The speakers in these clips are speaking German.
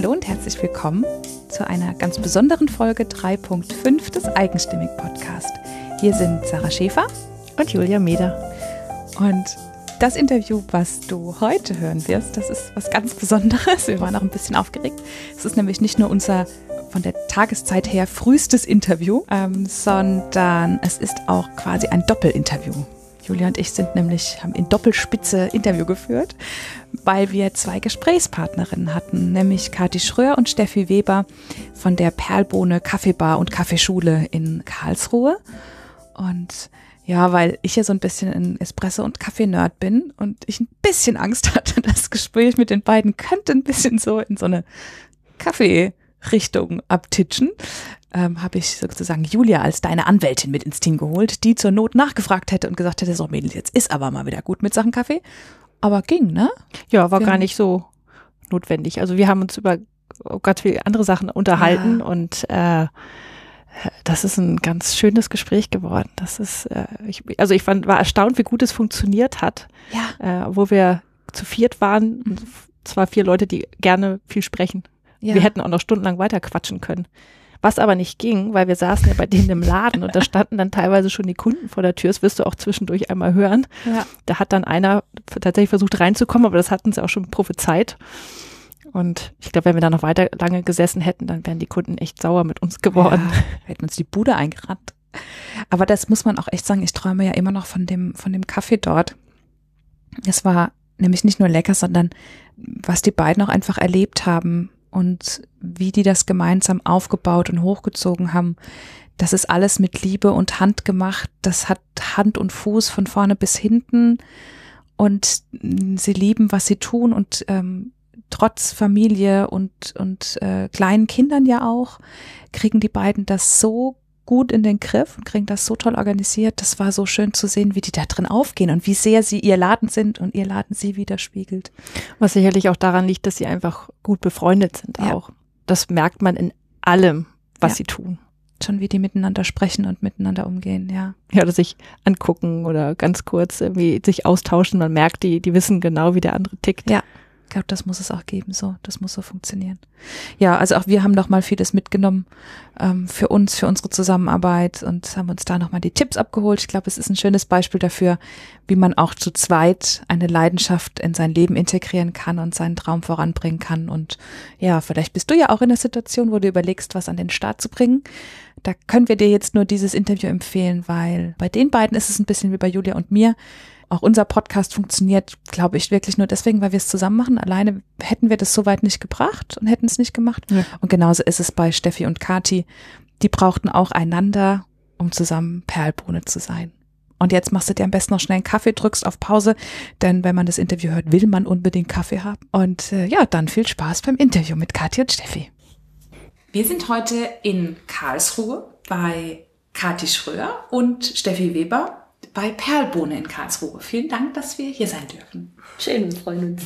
Hallo und herzlich willkommen zu einer ganz besonderen Folge 3.5 des Eigenstimmig Podcast. Hier sind Sarah Schäfer und Julia Meder. Und das Interview, was du heute hören wirst, das ist was ganz Besonderes. Wir waren auch ein bisschen aufgeregt. Es ist nämlich nicht nur unser von der Tageszeit her frühestes Interview, ähm, sondern es ist auch quasi ein Doppelinterview. Julia und ich sind nämlich, haben in Doppelspitze Interview geführt, weil wir zwei Gesprächspartnerinnen hatten, nämlich Kathi Schröer und Steffi Weber von der Perlbohne Kaffeebar und Kaffeeschule in Karlsruhe. Und ja, weil ich ja so ein bisschen ein Espresso- und Kaffee-Nerd bin und ich ein bisschen Angst hatte, das Gespräch mit den beiden könnte ein bisschen so in so eine Kaffee-Richtung abtitschen ähm, habe ich sozusagen Julia als deine Anwältin mit ins Team geholt, die zur Not nachgefragt hätte und gesagt hätte, so Mädels, jetzt ist aber mal wieder gut mit Sachen Kaffee. Aber ging, ne? Ja, war wir gar nicht so notwendig. Also wir haben uns über ganz viele andere Sachen unterhalten ja. und äh, das ist ein ganz schönes Gespräch geworden. Das ist, äh, ich, also ich fand, war erstaunt, wie gut es funktioniert hat. Ja. Äh, wo wir zu viert waren, mhm. zwar vier Leute, die gerne viel sprechen. Ja. Wir hätten auch noch stundenlang weiter quatschen können. Was aber nicht ging, weil wir saßen ja bei denen im Laden und da standen dann teilweise schon die Kunden vor der Tür. Das wirst du auch zwischendurch einmal hören. Ja. Da hat dann einer tatsächlich versucht reinzukommen, aber das hatten sie auch schon prophezeit. Und ich glaube, wenn wir da noch weiter lange gesessen hätten, dann wären die Kunden echt sauer mit uns geworden. Ja, hätten uns die Bude eingerannt. Aber das muss man auch echt sagen. Ich träume ja immer noch von dem, von dem Kaffee dort. Es war nämlich nicht nur lecker, sondern was die beiden auch einfach erlebt haben und wie die das gemeinsam aufgebaut und hochgezogen haben, das ist alles mit Liebe und Hand gemacht. Das hat Hand und Fuß von vorne bis hinten. Und sie lieben, was sie tun und ähm, trotz Familie und, und äh, kleinen Kindern ja auch, kriegen die beiden das so gut in den Griff und kriegen das so toll organisiert. Das war so schön zu sehen, wie die da drin aufgehen und wie sehr sie ihr Laden sind und ihr Laden sie widerspiegelt. Was sicherlich auch daran liegt, dass sie einfach gut befreundet sind ja. auch. Das merkt man in allem, was ja. sie tun. Schon wie die miteinander sprechen und miteinander umgehen, ja. Ja, oder sich angucken oder ganz kurz irgendwie sich austauschen. Man merkt, die, die wissen genau, wie der andere tickt. Ja, ich glaube, das muss es auch geben, so, das muss so funktionieren. Ja, also auch wir haben noch mal vieles mitgenommen ähm, für uns, für unsere Zusammenarbeit und haben uns da noch mal die Tipps abgeholt. Ich glaube, es ist ein schönes Beispiel dafür, wie man auch zu zweit eine Leidenschaft in sein Leben integrieren kann und seinen Traum voranbringen kann. Und ja, vielleicht bist du ja auch in der Situation, wo du überlegst, was an den Start zu bringen. Da können wir dir jetzt nur dieses Interview empfehlen, weil bei den beiden ist es ein bisschen wie bei Julia und mir auch unser Podcast funktioniert, glaube ich, wirklich nur deswegen, weil wir es zusammen machen. Alleine hätten wir das so weit nicht gebracht und hätten es nicht gemacht. Ja. Und genauso ist es bei Steffi und Kati. Die brauchten auch einander, um zusammen Perlbrune zu sein. Und jetzt machst du dir am besten noch schnell einen Kaffee, drückst auf Pause, denn wenn man das Interview hört, will man unbedingt Kaffee haben. Und äh, ja, dann viel Spaß beim Interview mit Kathi und Steffi. Wir sind heute in Karlsruhe bei Kathi Schröer und Steffi Weber bei Perlbohne in Karlsruhe. Vielen Dank, dass wir hier sein dürfen. Schön, freuen uns.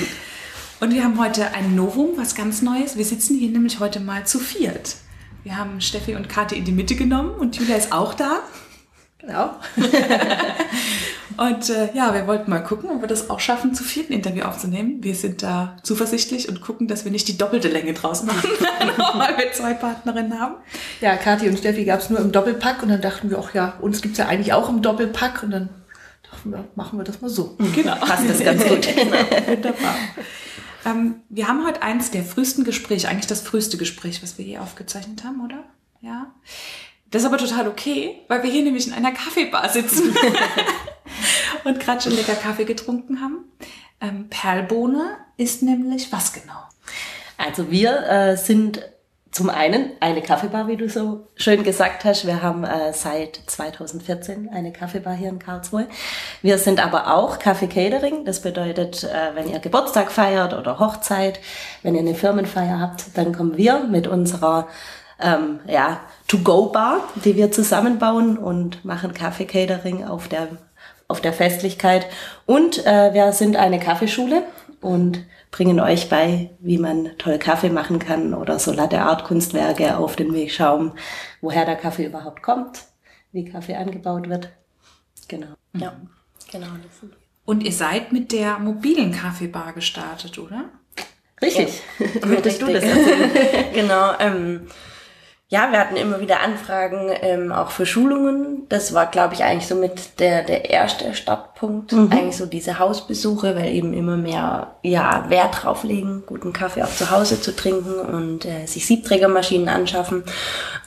Und wir haben heute ein Novum, was ganz Neues. Wir sitzen hier nämlich heute mal zu viert. Wir haben Steffi und Kathi in die Mitte genommen und Julia ist auch da. Genau. und äh, ja, wir wollten mal gucken, ob wir das auch schaffen, zu vierten Interview aufzunehmen. Wir sind da zuversichtlich und gucken, dass wir nicht die doppelte Länge draus machen, weil wir zwei Partnerinnen haben. Ja, Kathi und Steffi gab es nur im Doppelpack und dann dachten wir, auch ja, uns gibt's ja eigentlich auch im Doppelpack und dann dachten wir, machen wir das mal so. Genau. Passt das ganz gut. genau. Wunderbar. Ähm, wir haben heute eins der frühesten Gespräche, eigentlich das früheste Gespräch, was wir je aufgezeichnet haben, oder? Ja. Das ist aber total okay, weil wir hier nämlich in einer Kaffeebar sitzen und gerade schon lecker Kaffee getrunken haben. Ähm, Perlbohne ist nämlich was genau? Also wir äh, sind zum einen eine Kaffeebar, wie du so schön gesagt hast. Wir haben äh, seit 2014 eine Kaffeebar hier in Karlsruhe. Wir sind aber auch Kaffee Catering. Das bedeutet, äh, wenn ihr Geburtstag feiert oder Hochzeit, wenn ihr eine Firmenfeier habt, dann kommen wir mit unserer ähm, ja, To-Go-Bar, die wir zusammenbauen und machen Kaffee-Catering auf der, auf der Festlichkeit. Und äh, wir sind eine Kaffeeschule und bringen euch bei, wie man toll Kaffee machen kann oder so Latte Art Kunstwerke auf den Weg schauen, woher der Kaffee überhaupt kommt, wie Kaffee angebaut wird. Genau. Mhm. Ja, genau. Und ihr seid mit der mobilen Kaffeebar gestartet, oder? Richtig. Ja. Möchtest du das erzählen? genau. Ähm, ja, wir hatten immer wieder Anfragen, ähm, auch für Schulungen. Das war, glaube ich, eigentlich so mit der, der erste Startpunkt. Mhm. Eigentlich so diese Hausbesuche, weil eben immer mehr ja, Wert drauf legen, guten Kaffee auch zu Hause zu trinken und äh, sich Siebträgermaschinen anschaffen.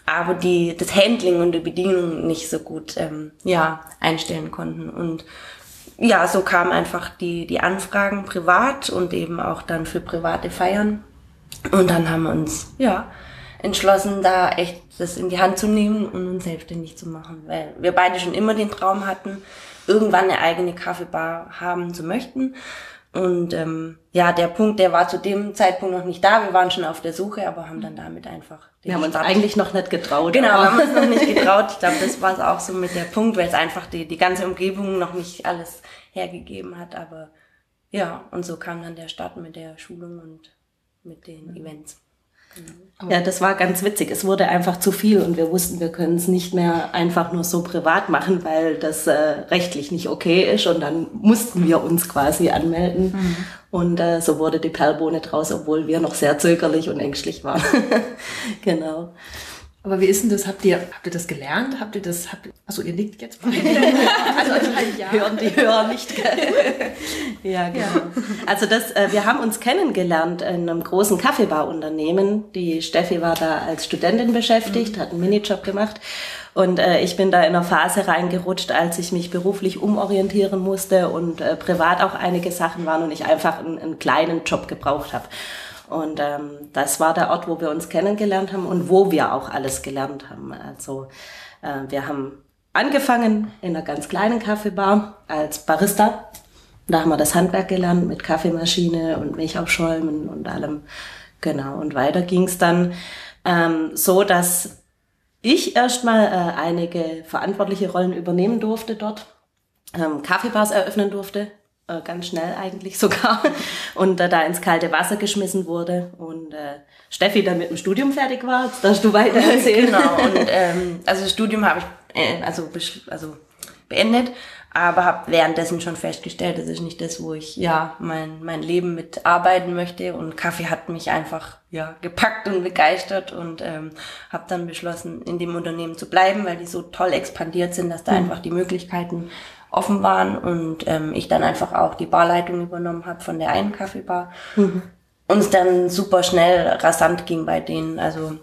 Aber die, das Handling und die Bedienung nicht so gut ähm, ja, einstellen konnten. Und ja, so kamen einfach die, die Anfragen privat und eben auch dann für private Feiern. Und dann haben wir uns, ja, entschlossen, da echt das in die Hand zu nehmen und uns selbstständig zu machen, weil wir beide schon immer den Traum hatten, irgendwann eine eigene Kaffeebar haben zu möchten. Und ähm, ja, der Punkt, der war zu dem Zeitpunkt noch nicht da. Wir waren schon auf der Suche, aber haben dann damit einfach. Wir haben uns eigentlich noch nicht getraut. Genau, wir haben uns noch nicht getraut. Ich glaube, das war es auch so mit der Punkt, weil es einfach die, die ganze Umgebung noch nicht alles hergegeben hat. Aber ja, und so kam dann der Start mit der Schulung und mit den Events. Ja, das war ganz witzig. Es wurde einfach zu viel und wir wussten, wir können es nicht mehr einfach nur so privat machen, weil das äh, rechtlich nicht okay ist und dann mussten wir uns quasi anmelden. Mhm. Und äh, so wurde die Perlbohne draus, obwohl wir noch sehr zögerlich und ängstlich waren. genau. Aber wie ist denn das? Habt ihr, habt ihr das gelernt? Habt ihr das, habt, also ihr liegt jetzt mal. also ja. hören die Hörer nicht. ja, genau. Ja. Also das, äh, wir haben uns kennengelernt in einem großen Kaffeebarunternehmen. Die Steffi war da als Studentin beschäftigt, mhm. hat einen Minijob gemacht. Und äh, ich bin da in eine Phase reingerutscht, als ich mich beruflich umorientieren musste und äh, privat auch einige Sachen waren und ich einfach einen, einen kleinen Job gebraucht habe. Und ähm, das war der Ort, wo wir uns kennengelernt haben und wo wir auch alles gelernt haben. Also äh, wir haben angefangen in einer ganz kleinen Kaffeebar als Barista. Da haben wir das Handwerk gelernt mit Kaffeemaschine und Milchaufschäumen und allem. Genau. Und weiter ging es dann ähm, so, dass ich erstmal äh, einige verantwortliche Rollen übernehmen durfte dort, ähm, Kaffeebars eröffnen durfte äh, ganz schnell eigentlich sogar, und äh, da ins kalte Wasser geschmissen wurde und äh, Steffi dann mit dem Studium fertig war, jetzt darfst du weiter erzählen. genau, und ähm, also das Studium habe ich äh, also, also beendet, aber habe währenddessen schon festgestellt, das ist nicht das, wo ich ja mein mein Leben mit arbeiten möchte und Kaffee hat mich einfach ja gepackt und begeistert und ähm, habe dann beschlossen, in dem Unternehmen zu bleiben, weil die so toll expandiert sind, dass da mhm. einfach die Möglichkeiten offen waren und ähm, ich dann einfach auch die Barleitung übernommen habe von der einen Kaffeebar. Mhm. Und es dann super schnell rasant ging bei denen. Also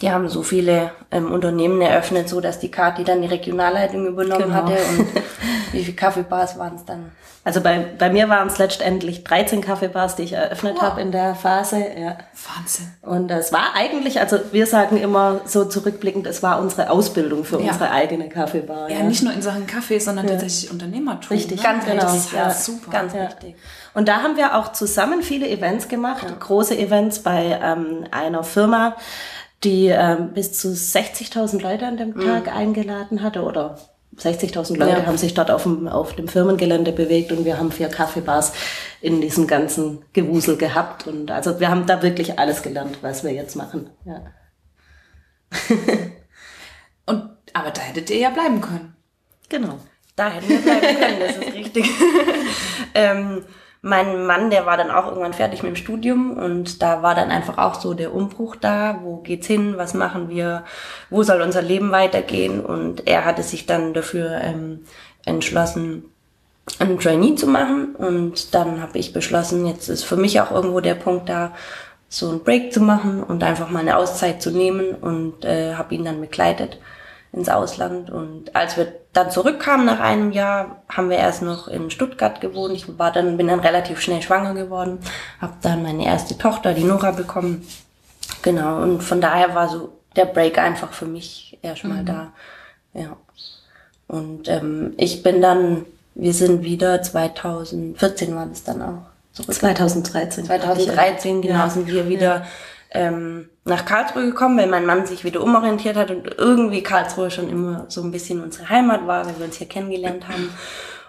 die haben so viele ähm, Unternehmen eröffnet, so dass die Kati dann die Regionalleitung übernommen genau. hatte. Und wie viele Kaffeebars waren es dann? Also bei, bei mir waren es letztendlich 13 Kaffeebars, die ich eröffnet wow. habe in der Phase. Ja. Wahnsinn. Und das war eigentlich, also wir sagen immer so zurückblickend, es war unsere Ausbildung für ja. unsere eigene Kaffeebar. Ja, ja, nicht nur in Sachen Kaffee, sondern ja. tatsächlich Unternehmertum. Richtig, ne? ganz genau. Das ist ja, super. Ganz wichtig. Und da haben wir auch zusammen viele Events gemacht, große Events bei ähm, einer Firma, die ähm, bis zu 60.000 Leute an dem mhm. Tag mhm. eingeladen hatte oder 60.000 Leute ja. haben sich dort auf dem, auf dem Firmengelände bewegt und wir haben vier Kaffeebars in diesem ganzen Gewusel gehabt. Und also wir haben da wirklich alles gelernt, was wir jetzt machen. Ja. und, aber da hättet ihr ja bleiben können. Genau. Da hätten wir bleiben können, das ist richtig. ähm, mein Mann, der war dann auch irgendwann fertig mit dem Studium und da war dann einfach auch so der Umbruch da. Wo geht's hin? Was machen wir? Wo soll unser Leben weitergehen? Und er hatte sich dann dafür ähm, entschlossen, einen Trainee zu machen. Und dann habe ich beschlossen, jetzt ist für mich auch irgendwo der Punkt da, so einen Break zu machen und einfach mal eine Auszeit zu nehmen und äh, habe ihn dann begleitet ins Ausland. Und als wir dann zurückkamen nach einem Jahr, haben wir erst noch in Stuttgart gewohnt. Ich war dann, bin dann relativ schnell schwanger geworden, habe dann meine erste Tochter, die Nora, bekommen. Genau, und von daher war so der Break einfach für mich erstmal mhm. da. Ja. Und ähm, ich bin dann, wir sind wieder 2014 war das dann auch. Zurück. 2013. 2013, genau, ja. sind wir wieder ja ähm, nach Karlsruhe gekommen, weil mein Mann sich wieder umorientiert hat und irgendwie Karlsruhe schon immer so ein bisschen unsere Heimat war, weil wir uns hier kennengelernt haben.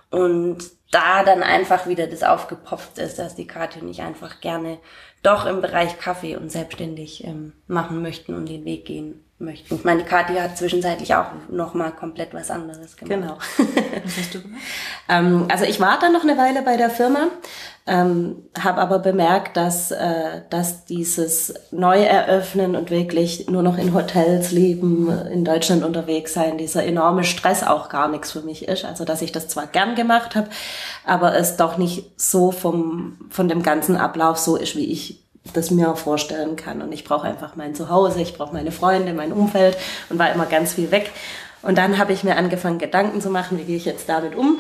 Und da dann einfach wieder das aufgepopft ist, dass die Kathi und ich einfach gerne doch im Bereich Kaffee und selbstständig ähm, machen möchten und den Weg gehen möchten. Ich meine, die Kathi hat zwischenzeitlich auch noch mal komplett was anderes gemacht. Genau. was hast du gemacht? ähm, also ich war dann noch eine Weile bei der Firma Ähm, habe aber bemerkt, dass, äh, dass dieses Neueröffnen und wirklich nur noch in Hotels leben, in Deutschland unterwegs sein, dieser enorme Stress auch gar nichts für mich ist. Also dass ich das zwar gern gemacht habe, aber es doch nicht so vom, von dem ganzen Ablauf so ist, wie ich das mir vorstellen kann. Und ich brauche einfach mein Zuhause, ich brauche meine Freunde, mein Umfeld und war immer ganz viel weg. Und dann habe ich mir angefangen, Gedanken zu machen, wie gehe ich jetzt damit um.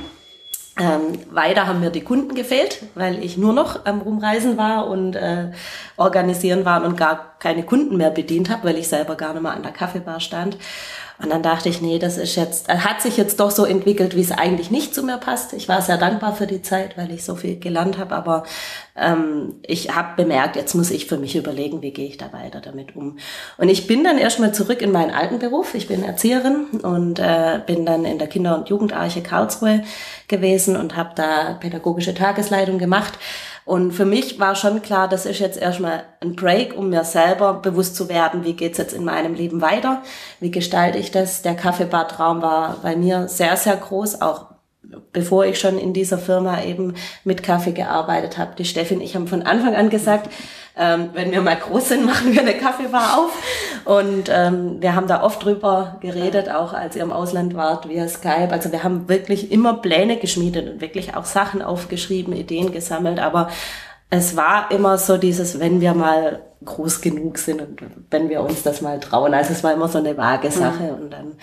Ähm, weiter haben mir die Kunden gefehlt, weil ich nur noch am Rumreisen war und äh, organisieren war und gar keine Kunden mehr bedient habe, weil ich selber gar nicht mehr an der Kaffeebar stand. Und dann dachte ich, nee, das ist jetzt, äh, hat sich jetzt doch so entwickelt, wie es eigentlich nicht zu mir passt. Ich war sehr dankbar für die Zeit, weil ich so viel gelernt habe, aber ähm, ich habe bemerkt, jetzt muss ich für mich überlegen, wie gehe ich da weiter damit um. Und ich bin dann erstmal zurück in meinen alten Beruf. Ich bin Erzieherin und äh, bin dann in der Kinder- und Jugendarche Karlsruhe gewesen und habe da pädagogische Tagesleitung gemacht. Und für mich war schon klar, das ist jetzt erstmal ein Break, um mir selber bewusst zu werden, wie geht's jetzt in meinem Leben weiter, wie gestalte ich das. Der Kaffeebadraum war bei mir sehr, sehr groß, auch bevor ich schon in dieser Firma eben mit Kaffee gearbeitet habe. Die Steffi und ich haben von Anfang an gesagt, ähm, wenn wir mal groß sind, machen wir eine Kaffeebar auf. Und ähm, wir haben da oft drüber geredet, auch als ihr im Ausland wart, via Skype. Also wir haben wirklich immer Pläne geschmiedet und wirklich auch Sachen aufgeschrieben, Ideen gesammelt. Aber es war immer so dieses, wenn wir mal groß genug sind und wenn wir uns das mal trauen. Also es war immer so eine vage Sache. Mhm. Und dann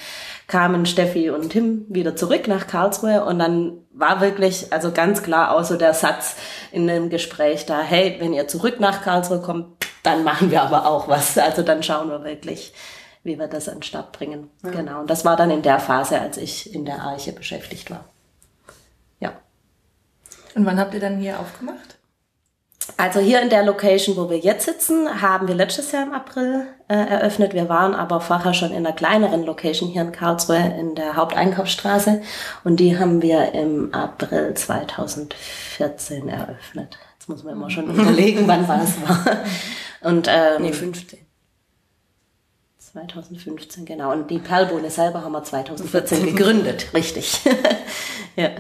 kamen Steffi und Tim wieder zurück nach Karlsruhe und dann war wirklich, also ganz klar auch so der Satz in dem Gespräch da, hey, wenn ihr zurück nach Karlsruhe kommt, dann machen wir aber auch was. Also dann schauen wir wirklich, wie wir das an den Start bringen. Ja. Genau. Und das war dann in der Phase, als ich in der Arche beschäftigt war. Ja. Und wann habt ihr dann hier aufgemacht? Also hier in der Location, wo wir jetzt sitzen, haben wir letztes Jahr im April äh, eröffnet. Wir waren aber vorher schon in einer kleineren Location hier in Karlsruhe in der Haupteinkaufsstraße und die haben wir im April 2014 eröffnet. Jetzt muss man immer schon überlegen, wann war es war. Und ähm, nee, 15. 2015, genau. Und die Perlbohne selber haben wir 2014 gegründet, richtig. ja.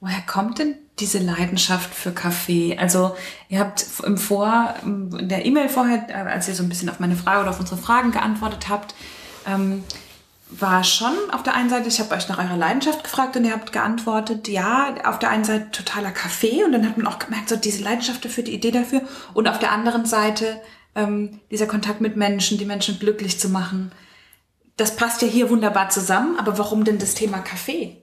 Woher kommt denn diese Leidenschaft für Kaffee? Also ihr habt im Vor, in der E-Mail vorher, äh, als ihr so ein bisschen auf meine Frage oder auf unsere Fragen geantwortet habt, ähm, war schon auf der einen Seite, ich habe euch nach eurer Leidenschaft gefragt und ihr habt geantwortet, ja, auf der einen Seite totaler Kaffee und dann hat man auch gemerkt, so diese Leidenschaft dafür, die Idee dafür und auf der anderen Seite ähm, dieser Kontakt mit Menschen, die Menschen glücklich zu machen. Das passt ja hier wunderbar zusammen, aber warum denn das Thema Kaffee?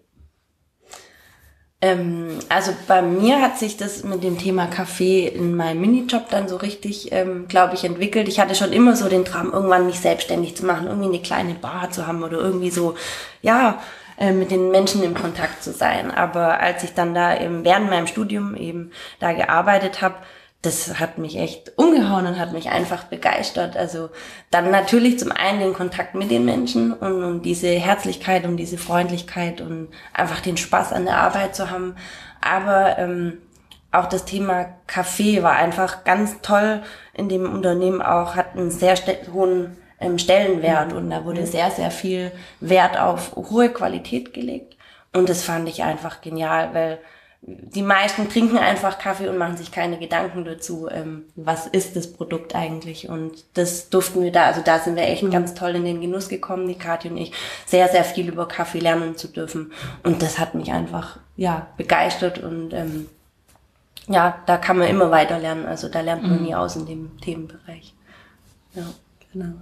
Ähm, also bei mir hat sich das mit dem Thema Kaffee in meinem Minijob dann so richtig, ähm, glaube ich, entwickelt. Ich hatte schon immer so den Traum, irgendwann mich selbstständig zu machen, irgendwie eine kleine Bar zu haben oder irgendwie so, ja, äh, mit den Menschen im Kontakt zu sein. Aber als ich dann da eben während meinem Studium eben da gearbeitet habe, das hat mich echt umgehauen und hat mich einfach begeistert. Also dann natürlich zum einen den Kontakt mit den Menschen und, und diese Herzlichkeit und diese Freundlichkeit und einfach den Spaß an der Arbeit zu haben. Aber ähm, auch das Thema Kaffee war einfach ganz toll in dem Unternehmen auch, hat einen sehr hohen ähm, Stellenwert und da wurde sehr, sehr viel Wert auf hohe Qualität gelegt. Und das fand ich einfach genial, weil die meisten trinken einfach Kaffee und machen sich keine Gedanken dazu, ähm, was ist das Produkt eigentlich. Und das durften wir da, also da sind wir echt mhm. ganz toll in den Genuss gekommen, die Kathi und ich, sehr, sehr viel über Kaffee lernen zu dürfen. Und das hat mich einfach, ja, begeistert und ähm, ja, da kann man immer weiter lernen. Also da lernt man mhm. nie aus in dem Themenbereich. Ja, genau.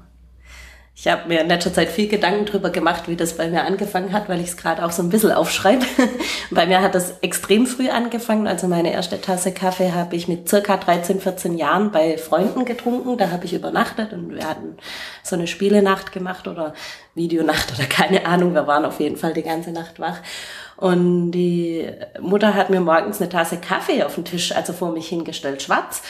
Ich habe mir in letzter Zeit viel Gedanken drüber gemacht, wie das bei mir angefangen hat, weil ich es gerade auch so ein bisschen aufschreibe. bei mir hat das extrem früh angefangen. Also meine erste Tasse Kaffee habe ich mit circa 13, 14 Jahren bei Freunden getrunken. Da habe ich übernachtet und wir hatten so eine Spielenacht gemacht oder Videonacht oder keine Ahnung. Wir waren auf jeden Fall die ganze Nacht wach. Und die Mutter hat mir morgens eine Tasse Kaffee auf den Tisch, also vor mich hingestellt, schwarz.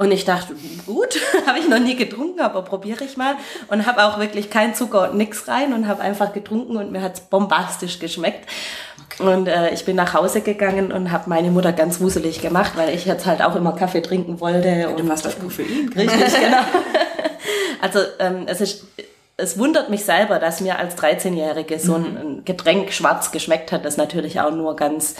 Und ich dachte, gut, habe ich noch nie getrunken, aber probiere ich mal. Und habe auch wirklich kein Zucker und nix rein und habe einfach getrunken und mir hat's bombastisch geschmeckt. Okay. Und äh, ich bin nach Hause gegangen und habe meine Mutter ganz wuselig gemacht, weil ich jetzt halt auch immer Kaffee trinken wollte. Ja, und du warst auf Koffein. Richtig, genau. also ähm, es ist es wundert mich selber, dass mir als 13-Jährige so ein, mhm. ein Getränk schwarz geschmeckt hat, das natürlich auch nur ganz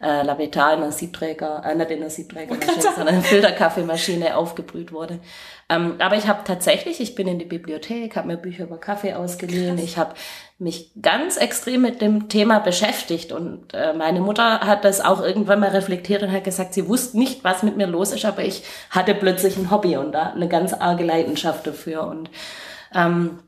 äh, Labetar in einer Siebträger, äh, nicht in einer Siebträgermaschine, sondern in einer Filterkaffeemaschine aufgebrüht wurde. Ähm, aber ich habe tatsächlich, ich bin in die Bibliothek, habe mir Bücher über Kaffee ausgeliehen, ich habe mich ganz extrem mit dem Thema beschäftigt und äh, meine Mutter hat das auch irgendwann mal reflektiert und hat gesagt, sie wusste nicht, was mit mir los ist, aber ich hatte plötzlich ein Hobby und da eine ganz arge Leidenschaft dafür und ähm,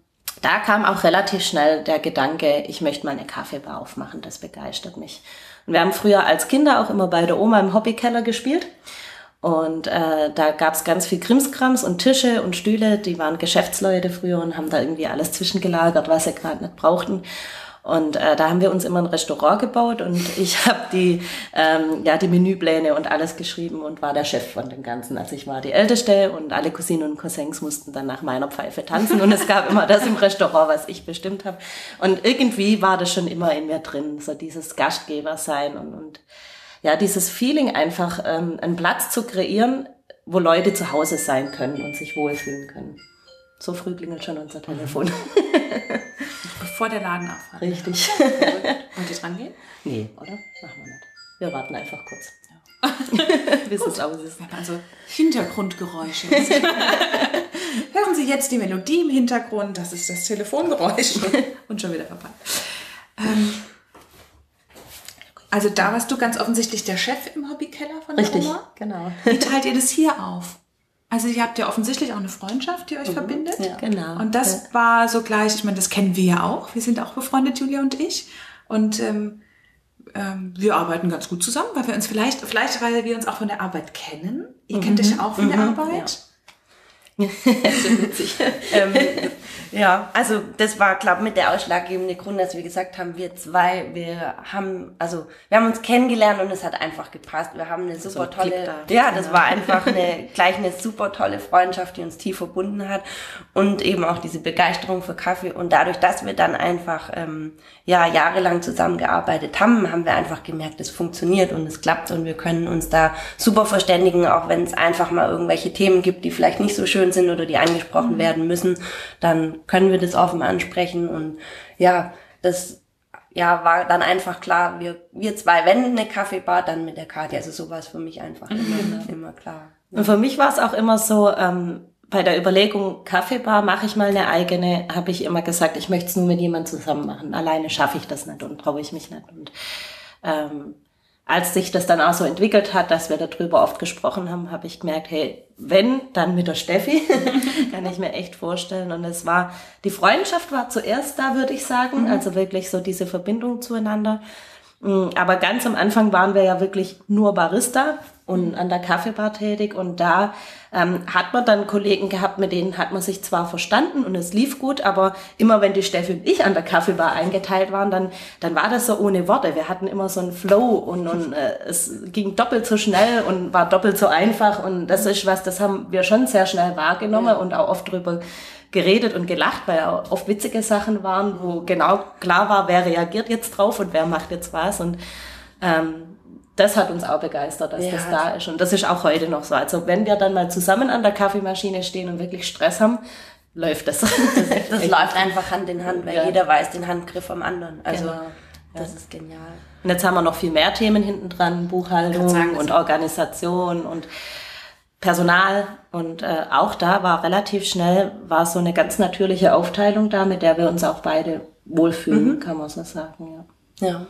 da kam auch relativ schnell der Gedanke, ich möchte mal eine Kaffeebar aufmachen, das begeistert mich. Und wir haben früher als Kinder auch immer bei der Oma im Hobbykeller gespielt. Und äh, da gab's ganz viel Krimskrams und Tische und Stühle, die waren Geschäftsleute früher und haben da irgendwie alles zwischengelagert, was sie gerade nicht brauchten. Und äh, da haben wir uns immer ein Restaurant gebaut und ich habe die, ähm, ja, die Menüpläne und alles geschrieben und war der Chef von dem Ganzen. Also ich war die Älteste und alle Cousinen und Cousins mussten dann nach meiner Pfeife tanzen und es gab immer das im Restaurant, was ich bestimmt habe. Und irgendwie war das schon immer in mir drin, so dieses Gastgeber sein und, und ja, dieses Feeling einfach, ähm, einen Platz zu kreieren, wo Leute zu Hause sein können und sich wohlfühlen können. So früh klingelt schon unser Telefon. Bevor der Laden aufhat. Richtig. Wollt ihr dran gehen? Nee, oder? Machen wir nicht. Wir warten einfach kurz. Bis es aus ist. Also Hintergrundgeräusche. Hören Sie jetzt die Melodie im Hintergrund. Das ist das Telefongeräusch. Und schon wieder vorbei. Ähm, also da warst du ganz offensichtlich der Chef im Hobbykeller von der Richtig, Oma. genau. Wie teilt ihr das hier auf? Also ihr habt ja offensichtlich auch eine Freundschaft, die euch verbindet. ja, genau. Und das war so gleich, ich meine, das kennen wir ja auch. Wir sind auch befreundet, Julia und ich. Und ähm, ähm, wir arbeiten ganz gut zusammen, weil wir uns vielleicht, vielleicht weil wir uns auch von der Arbeit kennen. Ihr kennt euch ja auch von der Arbeit. ähm, ja, also das war, glaube mit der ausschlaggebende Grund, dass wir gesagt haben, wir zwei, wir haben, also wir haben uns kennengelernt und es hat einfach gepasst. Wir haben eine super ein tolle, da. ja, das war einfach eine gleich eine super tolle Freundschaft, die uns tief verbunden hat. Und eben auch diese Begeisterung für Kaffee. Und dadurch, dass wir dann einfach ähm, ja jahrelang zusammengearbeitet haben, haben wir einfach gemerkt, es funktioniert und es klappt. Und wir können uns da super verständigen, auch wenn es einfach mal irgendwelche Themen gibt, die vielleicht nicht so schön sind oder die angesprochen werden müssen, dann können wir das offen ansprechen und ja, das ja, war dann einfach klar, wir, wir zwei, wenn eine Kaffeebar, dann mit der Katja. Also so war es für mich einfach immer, immer klar. Und für mich war es auch immer so, ähm, bei der Überlegung, Kaffeebar, mache ich mal eine eigene, habe ich immer gesagt, ich möchte es nur mit jemandem zusammen machen. Alleine schaffe ich das nicht und traue ich mich nicht. Und ähm, als sich das dann auch so entwickelt hat, dass wir darüber oft gesprochen haben, habe ich gemerkt, hey, wenn, dann mit der Steffi, kann ich mir echt vorstellen. Und es war, die Freundschaft war zuerst da, würde ich sagen, also wirklich so diese Verbindung zueinander. Mm, Aber ganz am Anfang waren wir ja wirklich nur Barista und an der Kaffeebar tätig. Und da ähm, hat man dann Kollegen gehabt, mit denen hat man sich zwar verstanden und es lief gut, aber immer wenn die Steffi und ich an der Kaffeebar eingeteilt waren, dann, dann war das so ohne Worte. Wir hatten immer so einen Flow und, und äh, es ging doppelt so schnell und war doppelt so einfach. Und das ist was, das haben wir schon sehr schnell wahrgenommen und auch oft drüber geredet und gelacht, weil auch oft witzige Sachen waren, wo genau klar war, wer reagiert jetzt drauf und wer macht jetzt was. Und ähm, das hat uns auch begeistert, dass Ja. das da ist. Und das ist auch heute noch so. Also wenn wir dann mal zusammen an der Kaffeemaschine stehen und wirklich Stress haben, läuft das. Das läuft einfach Hand in Hand, weil Ja. jeder weiß den Handgriff am anderen. Also Genau. das ist genial. Und jetzt haben wir noch viel mehr Themen hinten dran, Buchhaltung sagen, das- und Organisation und Personal. Und äh, auch da war relativ schnell, war so eine ganz natürliche Aufteilung da, mit der wir uns auch beide wohlfühlen, Mhm. kann man so sagen. Ja. Ja.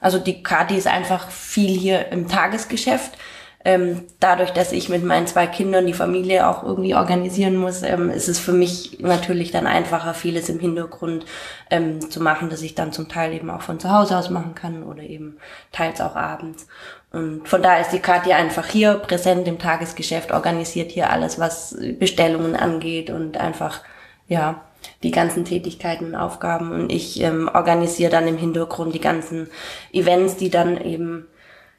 Also die Kathi ist einfach viel hier im Tagesgeschäft. Ähm, dadurch, dass ich mit meinen zwei Kindern die Familie auch irgendwie organisieren muss, ähm, ist es für mich natürlich dann einfacher, vieles im Hintergrund ähm, zu machen, dass ich dann zum Teil eben auch von zu Hause aus machen kann oder eben teils auch abends. Und von daher ist die Katja einfach hier präsent im Tagesgeschäft, organisiert hier alles, was Bestellungen angeht und einfach, ja, die ganzen Tätigkeiten und Aufgaben. Und ich ähm, organisiere dann im Hintergrund die ganzen Events, die dann eben,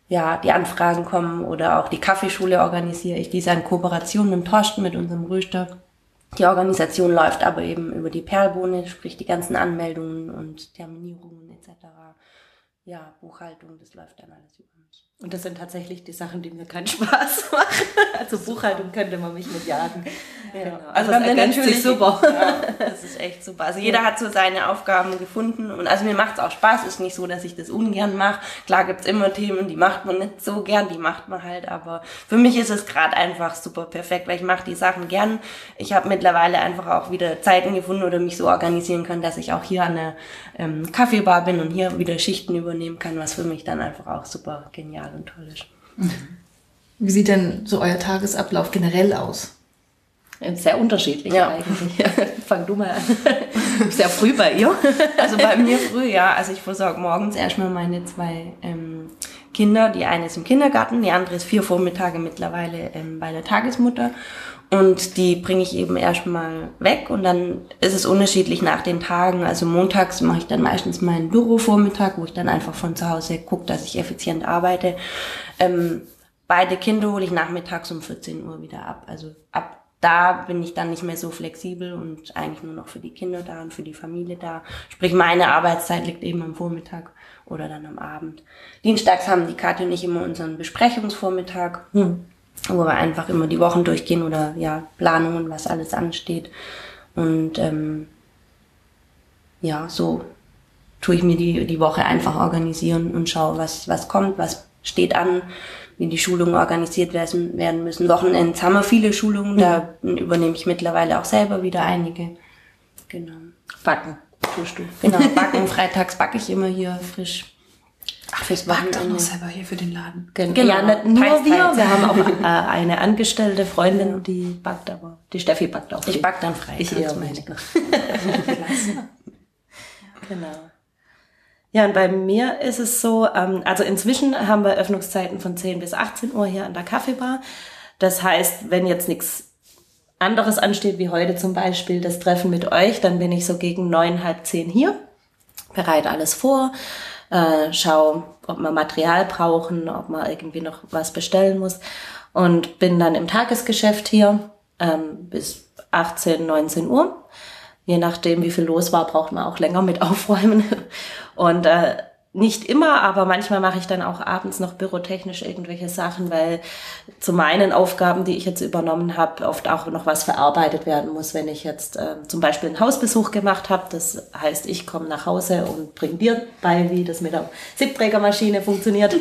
ja, die Anfragen kommen oder auch die Kaffeeschule organisiere ich. Die ist in Kooperation mit dem Torsten, mit unserem Röster. Die Organisation läuft aber eben über die Perlbohne, sprich die ganzen Anmeldungen und Terminierungen etc. ja, Buchhaltung, das läuft dann alles über mich. Und das sind tatsächlich die Sachen, die mir keinen Spaß machen. Also Buchhaltung könnte man mich mit jagen. Ja. Genau. Also, also das ergänzt sich super. Ja, das ist echt super. Also jeder hat so seine Aufgaben gefunden und also mir macht es auch Spaß. Ist nicht so, dass ich das ungern mache. Klar gibt's immer Themen, die macht man nicht so gern, die macht man halt. Aber für mich ist es gerade einfach super perfekt, weil ich mache die Sachen gern. Ich habe mittlerweile einfach auch wieder Zeiten gefunden oder mich so organisieren können, dass ich auch hier an der ähm, Kaffeebar bin und hier wieder Schichten übernehmen kann, was für mich dann einfach auch super genial und toll ist. Mhm. Wie sieht denn so euer Tagesablauf generell aus? Sehr unterschiedlich ja. eigentlich. Ja, fang du mal an. Sehr früh bei ihr. Also bei mir früh, ja. Also ich versorge morgens erstmal meine zwei ähm, Kinder. Die eine ist im Kindergarten, die andere ist vier Vormittage mittlerweile ähm, bei der Tagesmutter. Und die bringe ich eben erstmal weg und dann ist es unterschiedlich nach den Tagen. Also montags mache ich dann meistens meinen Bürovormittag, wo ich dann einfach von zu Hause gucke, dass ich effizient arbeite. Ähm, beide Kinder hole ich nachmittags um 14 Uhr wieder ab. Also ab da bin ich dann nicht mehr so flexibel und eigentlich nur noch für die Kinder da und für die Familie da. Sprich, meine Arbeitszeit liegt eben am Vormittag oder dann am Abend. Dienstags haben die Kathi und ich immer unseren Besprechungsvormittag. Hm wo wir einfach immer die Wochen durchgehen oder ja, Planungen, was alles ansteht. Und ähm, ja, so tue ich mir die, die Woche einfach organisieren und schaue, was, was kommt, was steht an, wie die Schulungen organisiert werden, werden müssen. Wochenends haben wir viele Schulungen, da übernehme ich mittlerweile auch selber wieder einige. Genau. Backen tust du. Genau, backen. Freitags backe ich immer hier frisch Ach, fürs backt auch noch selber hier für den Laden. Genau. genau. Ja, nicht nur teils, wir. Teils. Wir haben auch äh, eine angestellte Freundin, die backt aber. Die Steffi backt auch. Ich back dann frei. Ich eher meine. genau. Ja, und bei mir ist es so, ähm, also inzwischen haben wir Öffnungszeiten von 10 bis 18 Uhr hier an der Kaffeebar. Das heißt, wenn jetzt nichts anderes ansteht, wie heute zum Beispiel das Treffen mit euch, dann bin ich so gegen neun, halb zehn hier, bereite alles vor, äh, schau, ob wir Material brauchen, ob man irgendwie noch was bestellen muss. Und bin dann im Tagesgeschäft hier ähm, bis 18, 19 Uhr. Je nachdem, wie viel los war, braucht man auch länger mit aufräumen. Und äh, nicht immer, aber manchmal mache ich dann auch abends noch bürotechnisch irgendwelche Sachen, weil zu meinen Aufgaben, die ich jetzt übernommen habe, oft auch noch was verarbeitet werden muss, wenn ich jetzt äh, zum Beispiel einen Hausbesuch gemacht habe. Das heißt, ich komme nach Hause und bringe dir bei, wie das mit der Siebträgermaschine funktioniert.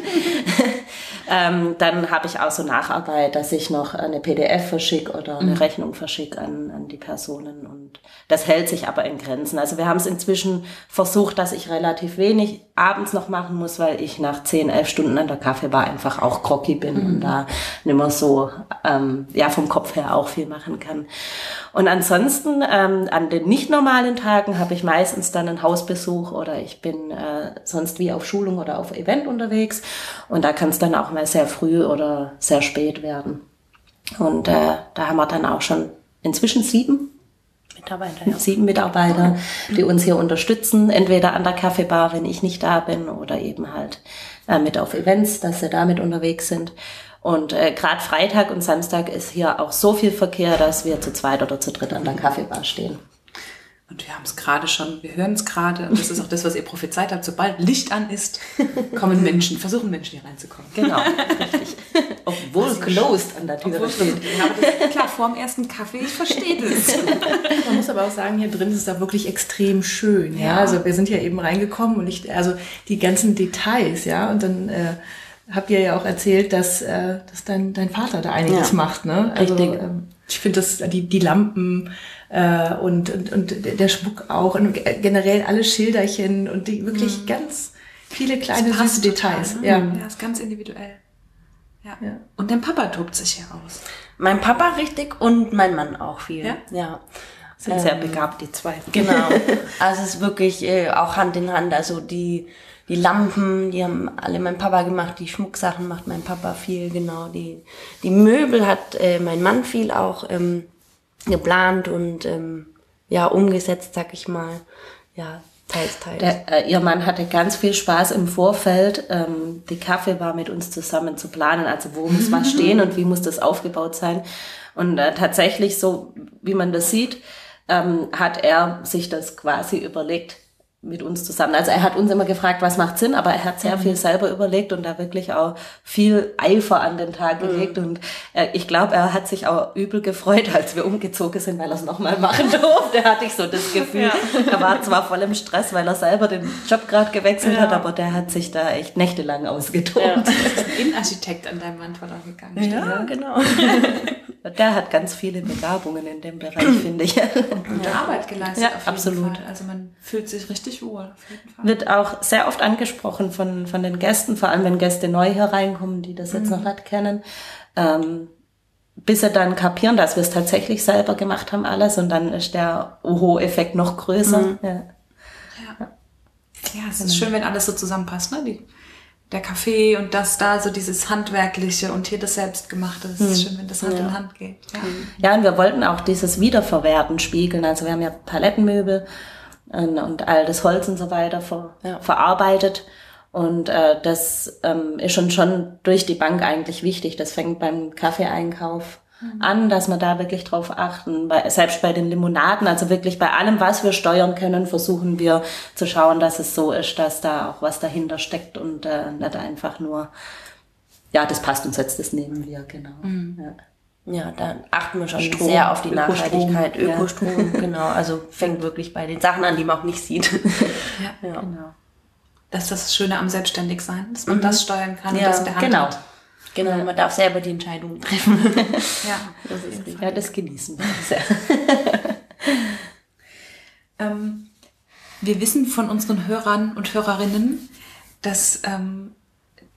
ähm, dann habe ich auch so Nacharbeit, dass ich noch eine PDF verschicke oder eine mhm. Rechnung verschicke an, an die Personen. Und das hält sich aber in Grenzen. Also wir haben es inzwischen versucht, dass ich relativ wenig abends noch machen muss, weil ich nach 10, 11 Stunden an der Kaffeebar einfach auch groggy bin mhm. und da nicht mehr so, ähm, ja, vom Kopf her auch viel machen kann. Und ansonsten, ähm, an den nicht normalen Tagen habe ich meistens dann einen Hausbesuch oder ich bin äh, sonst wie auf Schulung oder auf Event unterwegs und da kann es dann auch mal sehr früh oder sehr spät werden. Und äh, da haben wir dann auch schon inzwischen sieben Mitarbeiter, ja. sieben Mitarbeiter, die uns hier unterstützen, entweder an der Kaffeebar, wenn ich nicht da bin, oder eben halt äh, mit auf Events, dass sie damit unterwegs sind. Und äh, gerade Freitag und Samstag ist hier auch so viel Verkehr, dass wir zu zweit oder zu dritt an der Kaffeebar stehen. Und wir haben es gerade schon, wir hören es gerade, und das ist auch das, was ihr prophezeit habt, sobald Licht an ist, kommen Menschen, versuchen Menschen hier reinzukommen. Genau, richtig. Obwohl closed an der Tür steht. Das, klar, vorm ersten Kaffee, ich verstehe das. Man muss aber auch sagen, hier drin ist es da wirklich extrem schön. Ja? ja? Also wir sind ja eben reingekommen und ich, also die ganzen Details, ja, und dann äh, habt ihr ja auch erzählt, dass, äh, dass dein, dein Vater da einiges ja, macht, ne? Also, richtig. Ähm, ich finde das, die, die Lampen, äh, und, und, und der Schmuck auch und generell alle Schilderchen und die wirklich mhm. ganz viele kleine süße Details. Total, ne? Ja. ja, ist ganz individuell. Ja. ja. Und dein Papa tobt sich hier aus. Mein Papa richtig und mein Mann auch viel. Ja. ja. Sind ähm, sehr begabt, die zwei. Genau. Also es ist wirklich äh, auch Hand in Hand. Also die, die Lampen, die haben alle mein Papa gemacht, die Schmucksachen macht mein Papa viel, genau. Die, die Möbel hat äh, mein Mann viel auch. Ähm, geplant und ähm, ja umgesetzt, sag ich mal. Ja, teils, teils. Der, äh, ihr Mann hatte ganz viel Spaß im Vorfeld, ähm, die Kaffeebar mit uns zusammen zu planen. Also wo muss was stehen und wie muss das aufgebaut sein. Und äh, tatsächlich so, wie man das sieht, ähm, hat er sich das quasi überlegt, mit uns zusammen. Also er hat uns immer gefragt, was macht Sinn, aber er hat sehr mhm. viel selber überlegt und da wirklich auch viel Eifer an den Tag mhm. gelegt. Und äh, ich glaube, er hat sich auch übel gefreut, als wir umgezogen sind, weil er es nochmal machen durfte. hatte ich so das Gefühl. Ja. Er war zwar voll im Stress, weil er selber den Job gerade gewechselt ja. hat, aber der hat sich da echt nächtelang ausgetobt. Ja. Innenarchitekt an deinem Mann verloren gegangen. Ja, genau. Der hat ganz viele Begabungen in dem Bereich, finde ich. Und gute Arbeit geleistet. Ja, absolut. Fall. Also man fühlt sich richtig wohl. Wird auch sehr oft angesprochen von, von den Gästen, vor allem wenn Gäste neu hereinkommen, die das jetzt mhm. noch nicht kennen. Ähm, bis sie dann kapieren, dass wir es tatsächlich selber gemacht haben alles und dann ist der Oho-Effekt noch größer. Mhm. Ja. ja. Ja, es ist schön, wenn alles so zusammenpasst, ne? Die, der Kaffee und das da, so dieses Handwerkliche und hier das Selbstgemachte. Es ist mhm. schön, wenn das Hand ja. in Hand geht. Ja. ja, und wir wollten auch dieses Wiederverwerten spiegeln. Also wir haben ja Palettenmöbel und, und all das Holz und so weiter ver, ja. verarbeitet. Und äh, das ähm, ist schon schon durch die Bank eigentlich wichtig. Das fängt beim Kaffeeeinkauf. An, dass wir da wirklich drauf achten. Bei, selbst bei den Limonaden, also wirklich bei allem, was wir steuern können, versuchen wir zu schauen, dass es so ist, dass da auch was dahinter steckt und äh, nicht einfach nur, ja, das passt uns jetzt, das nehmen wir, genau. Mhm. Ja. Ja, da achten wir schon Strom, sehr auf die Ökostrom, Nachhaltigkeit, Ökostrom, ja. genau. Also fängt wirklich bei den Sachen an, die man auch nicht sieht. Ja, ja. genau. Das ist das Schöne am Selbstständigsein, dass man mhm. das steuern kann ja, und das in der Hand genau. hat. Genau, man darf selber die Entscheidungen treffen. ja, das ist richtig. Ja, das genießen wir sehr. ähm, wir wissen von unseren Hörern und Hörerinnen, dass ähm,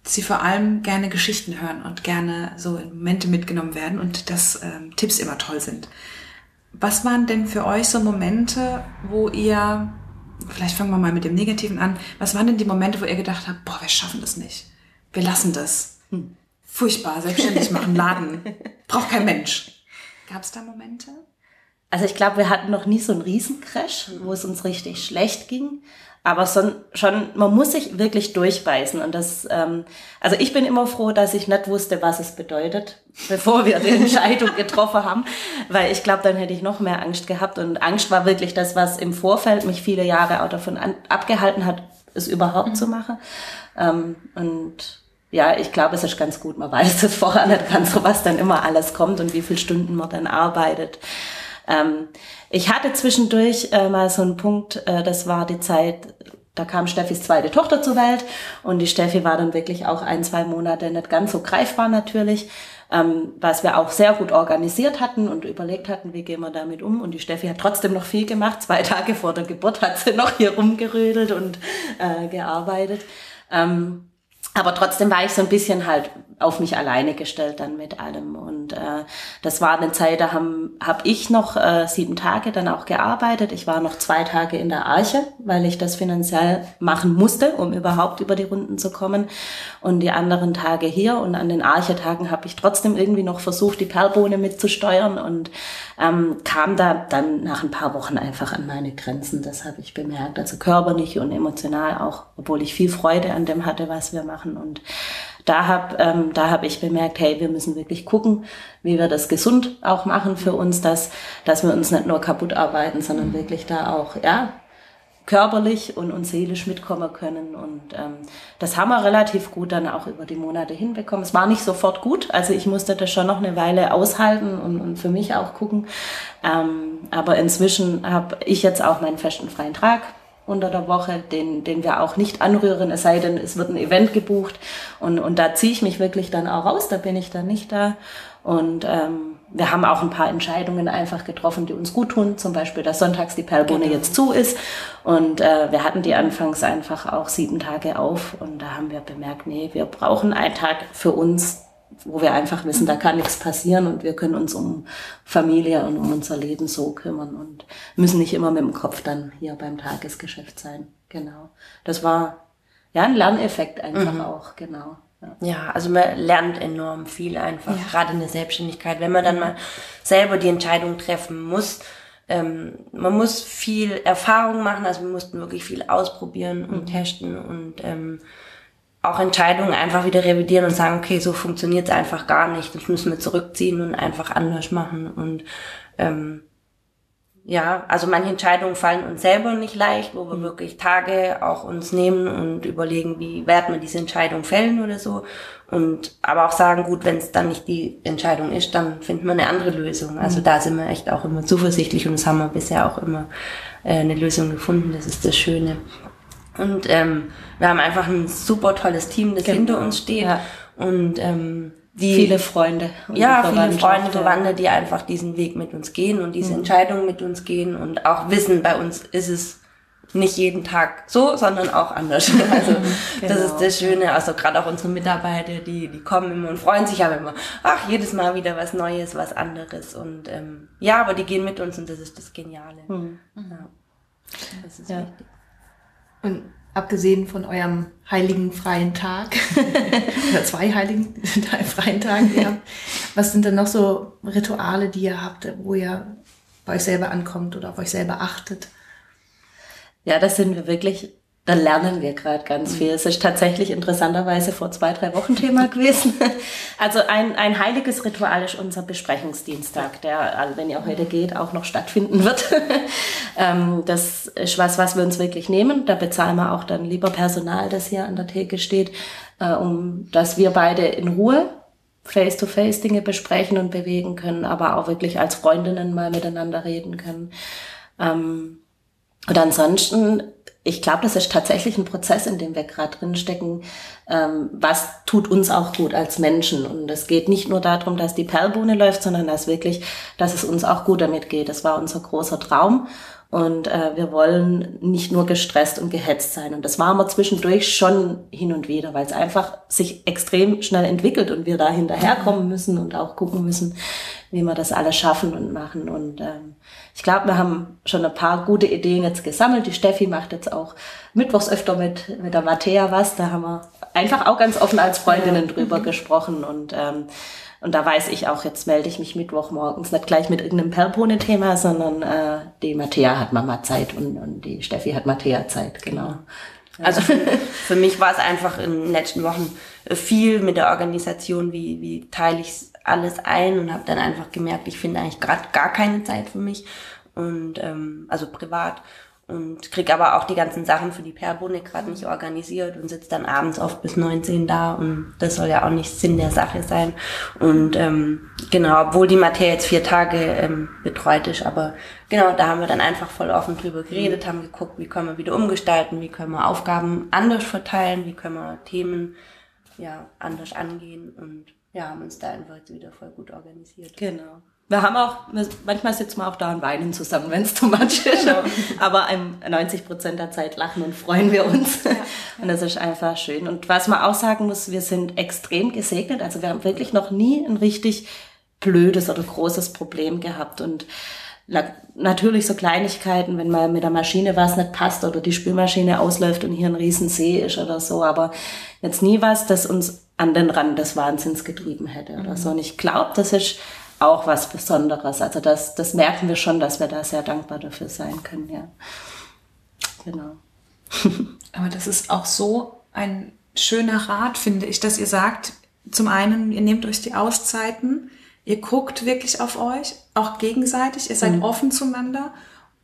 sie vor allem gerne Geschichten hören und gerne so in Momente mitgenommen werden und dass ähm, Tipps immer toll sind. Was waren denn für euch so Momente, wo ihr, vielleicht fangen wir mal mit dem Negativen an, was waren denn die Momente, wo ihr gedacht habt, boah, wir schaffen das nicht, wir lassen das, hm. Furchtbar, selbstständig machen, Laden, braucht kein Mensch. Gab es da Momente? Also ich glaube, wir hatten noch nie so einen Riesencrash, wo es uns richtig schlecht ging. Aber son, schon, man muss sich wirklich durchbeißen. Und das, ähm, also ich bin immer froh, dass ich nicht wusste, was es bedeutet, bevor wir die Entscheidung getroffen haben. Weil ich glaube, dann hätte ich noch mehr Angst gehabt. Und Angst war wirklich das, was im Vorfeld mich viele Jahre auch davon an, abgehalten hat, es überhaupt mhm. zu machen. Ähm, und ja, ich glaube, es ist ganz gut. Man weiß es vorher nicht ganz, so was dann immer alles kommt und wie viele Stunden man dann arbeitet. Ähm, ich hatte zwischendurch äh, mal so einen Punkt, äh, das war die Zeit, da kam Steffis zweite Tochter zur Welt und die Steffi war dann wirklich auch ein, zwei Monate nicht ganz so greifbar natürlich, ähm, was wir auch sehr gut organisiert hatten und überlegt hatten, wie gehen wir damit um. Und die Steffi hat trotzdem noch viel gemacht. Zwei Tage vor der Geburt hat sie noch hier rumgerödelt und äh, gearbeitet. Ähm, aber trotzdem war ich so ein bisschen halt auf mich alleine gestellt dann mit allem. Und äh, das war eine Zeit, da habe hab ich noch äh, sieben Tage dann auch gearbeitet. Ich war noch zwei Tage in der Arche, weil ich das finanziell machen musste, um überhaupt über die Runden zu kommen. Und die anderen Tage hier. Und an den Archetagen habe ich trotzdem irgendwie noch versucht, die Perlbohne mitzusteuern und ähm, kam da dann nach ein paar Wochen einfach an meine Grenzen. Das habe ich bemerkt. Also körperlich und emotional auch, obwohl ich viel Freude an dem hatte, was wir machen. Und da habe ähm, da hab ich bemerkt, hey, wir müssen wirklich gucken, wie wir das gesund auch machen für uns, dass, dass wir uns nicht nur kaputt arbeiten, sondern wirklich da auch, ja, körperlich und, und seelisch mitkommen können. Und ähm, das haben wir relativ gut dann auch über die Monate hinbekommen. Es war nicht sofort gut, also ich musste das schon noch eine Weile aushalten und, und für mich auch gucken. Ähm, aber inzwischen habe ich jetzt auch meinen festen freien Trag unter der Woche, den, den wir auch nicht anrühren, es sei denn, es wird ein Event gebucht. Und, und da ziehe ich mich wirklich dann auch raus, da bin ich dann nicht da. Und ähm, wir haben auch ein paar Entscheidungen einfach getroffen, die uns gut tun. Zum Beispiel, dass sonntags die Perlbohne genau. jetzt zu ist. Und äh, wir hatten die anfangs einfach auch sieben Tage auf. Und da haben wir bemerkt, nee, wir brauchen einen Tag für uns, wo wir einfach wissen, da kann nichts passieren und wir können uns um Familie und um unser Leben so kümmern und müssen nicht immer mit dem Kopf dann hier beim Tagesgeschäft sein. Genau. Das war ja ein Lerneffekt einfach mhm. auch, genau. Ja. also man lernt enorm viel einfach, ja. gerade in der Selbstständigkeit, wenn man dann mal selber die Entscheidung treffen muss. Ähm, man muss viel Erfahrung machen, also wir mussten wirklich viel ausprobieren und mhm. testen und ähm, auch Entscheidungen einfach wieder revidieren und sagen, okay, so funktioniert es einfach gar nicht, das müssen wir zurückziehen und einfach anders machen und ähm, ja, also manche Entscheidungen fallen uns selber nicht leicht, wo wir Mhm. wirklich Tage auch uns nehmen und überlegen, wie werden wir diese Entscheidung fällen oder so. Und aber auch sagen, gut, wenn es dann nicht die Entscheidung ist, dann finden wir eine andere Lösung. Also Mhm. da sind wir echt auch immer zuversichtlich und das haben wir bisher auch immer äh, eine Lösung gefunden. Das ist das Schöne. Und ähm, wir haben einfach ein super tolles Team, das Genau. hinter uns steht. Ja. Und ähm, die Viele Freunde. und ja, viele Freunde. Verwandte, die einfach diesen Weg mit uns gehen und Mhm. diese Entscheidungen mit uns gehen und auch wissen, bei uns ist es nicht jeden Tag so, sondern auch anders. Also das Genau. ist das Schöne. Also gerade auch unsere Mitarbeiter, die, die kommen immer und freuen sich aber immer, ach, jedes Mal wieder was Neues, was anderes. Und ähm, ja, aber die gehen mit uns und das ist das Geniale. Ja. Das ist Mhm. Ja. wichtig. Und abgesehen von eurem heiligen freien Tag, oder zwei heiligen freien Tage, die ihr habt, was sind denn noch so Rituale, die ihr habt, wo ihr bei euch selber ankommt oder auf euch selber achtet? Ja, das sind wir wirklich, da lernen wir gerade ganz viel. Es ist tatsächlich interessanterweise vor zwei, drei Wochen Thema gewesen. Also ein, ein heiliges Ritual ist unser Besprechungsdienstag, der, also wenn ihr heute geht, auch noch stattfinden wird. Ähm, das ist was, was wir uns wirklich nehmen. Da bezahlen wir auch dann lieber Personal, das hier an der Theke steht, äh, um dass wir beide in Ruhe face-to-face Dinge besprechen und bewegen können, aber auch wirklich als Freundinnen mal miteinander reden können. Ähm, und ansonsten, ich glaube, das ist tatsächlich ein Prozess, in dem wir gerade drin stecken. Ähm, was tut uns auch gut als Menschen? Und es geht nicht nur darum, dass die Perlbohne läuft, sondern dass wirklich, dass es uns auch gut damit geht. Das war unser großer Traum. Und äh, wir wollen nicht nur gestresst und gehetzt sein. Und das waren wir zwischendurch schon hin und wieder, weil es einfach sich extrem schnell entwickelt und wir da hinterherkommen müssen und auch gucken müssen, wie wir das alles schaffen und machen. Und ähm, ich glaube, wir haben schon ein paar gute Ideen jetzt gesammelt. Die Steffi macht jetzt auch mittwochs öfter mit, mit der Mattea was. Da haben wir einfach auch ganz offen als Freundinnen drüber gesprochen. Und, ähm, und da weiß ich auch, jetzt melde ich mich Mittwochmorgens nicht gleich mit irgendeinem Perlpone-Thema, sondern äh, die Mattea hat Mama Zeit und, und die Steffi hat Mattea Zeit, genau. Also für, für mich war es einfach in den letzten Wochen viel mit der Organisation, wie, wie teile ich alles ein und habe dann einfach gemerkt, ich finde eigentlich gerade gar keine Zeit für mich und ähm, also privat und krieg aber auch die ganzen Sachen für die Perbohne gerade nicht organisiert und sitze dann abends oft bis 19 da und das soll ja auch nicht Sinn der Sache sein und ähm, genau, obwohl die Materie jetzt vier Tage ähm, betreut ist, aber genau, da haben wir dann einfach voll offen drüber geredet, haben geguckt, wie können wir wieder umgestalten, wie können wir Aufgaben anders verteilen, wie können wir Themen ja anders angehen und ja, haben uns da einfach jetzt wieder voll gut organisiert. Genau. Wir haben auch, manchmal sitzen wir auch da und weinen zusammen, wenn es too much ist. Aber ähm, 90 Prozent der Zeit lachen und freuen wir uns. Und das ist einfach schön. Und was man auch sagen muss, wir sind extrem gesegnet. Also wir haben wirklich noch nie ein richtig blödes oder großes Problem gehabt. Und natürlich so Kleinigkeiten, wenn mal mit der Maschine was nicht passt oder die Spülmaschine ausläuft und hier ein riesen See ist oder so. Aber jetzt nie was, das uns an den Rand des Wahnsinns getrieben hätte oder so. Und ich glaube, das ist auch was Besonderes. Also das, das merken wir schon, dass wir da sehr dankbar dafür sein können, ja. Genau. Aber das ist auch so ein schöner Rat, finde ich, dass ihr sagt, zum einen, ihr nehmt euch die Auszeiten, ihr guckt wirklich auf euch, auch gegenseitig, ihr seid offen zueinander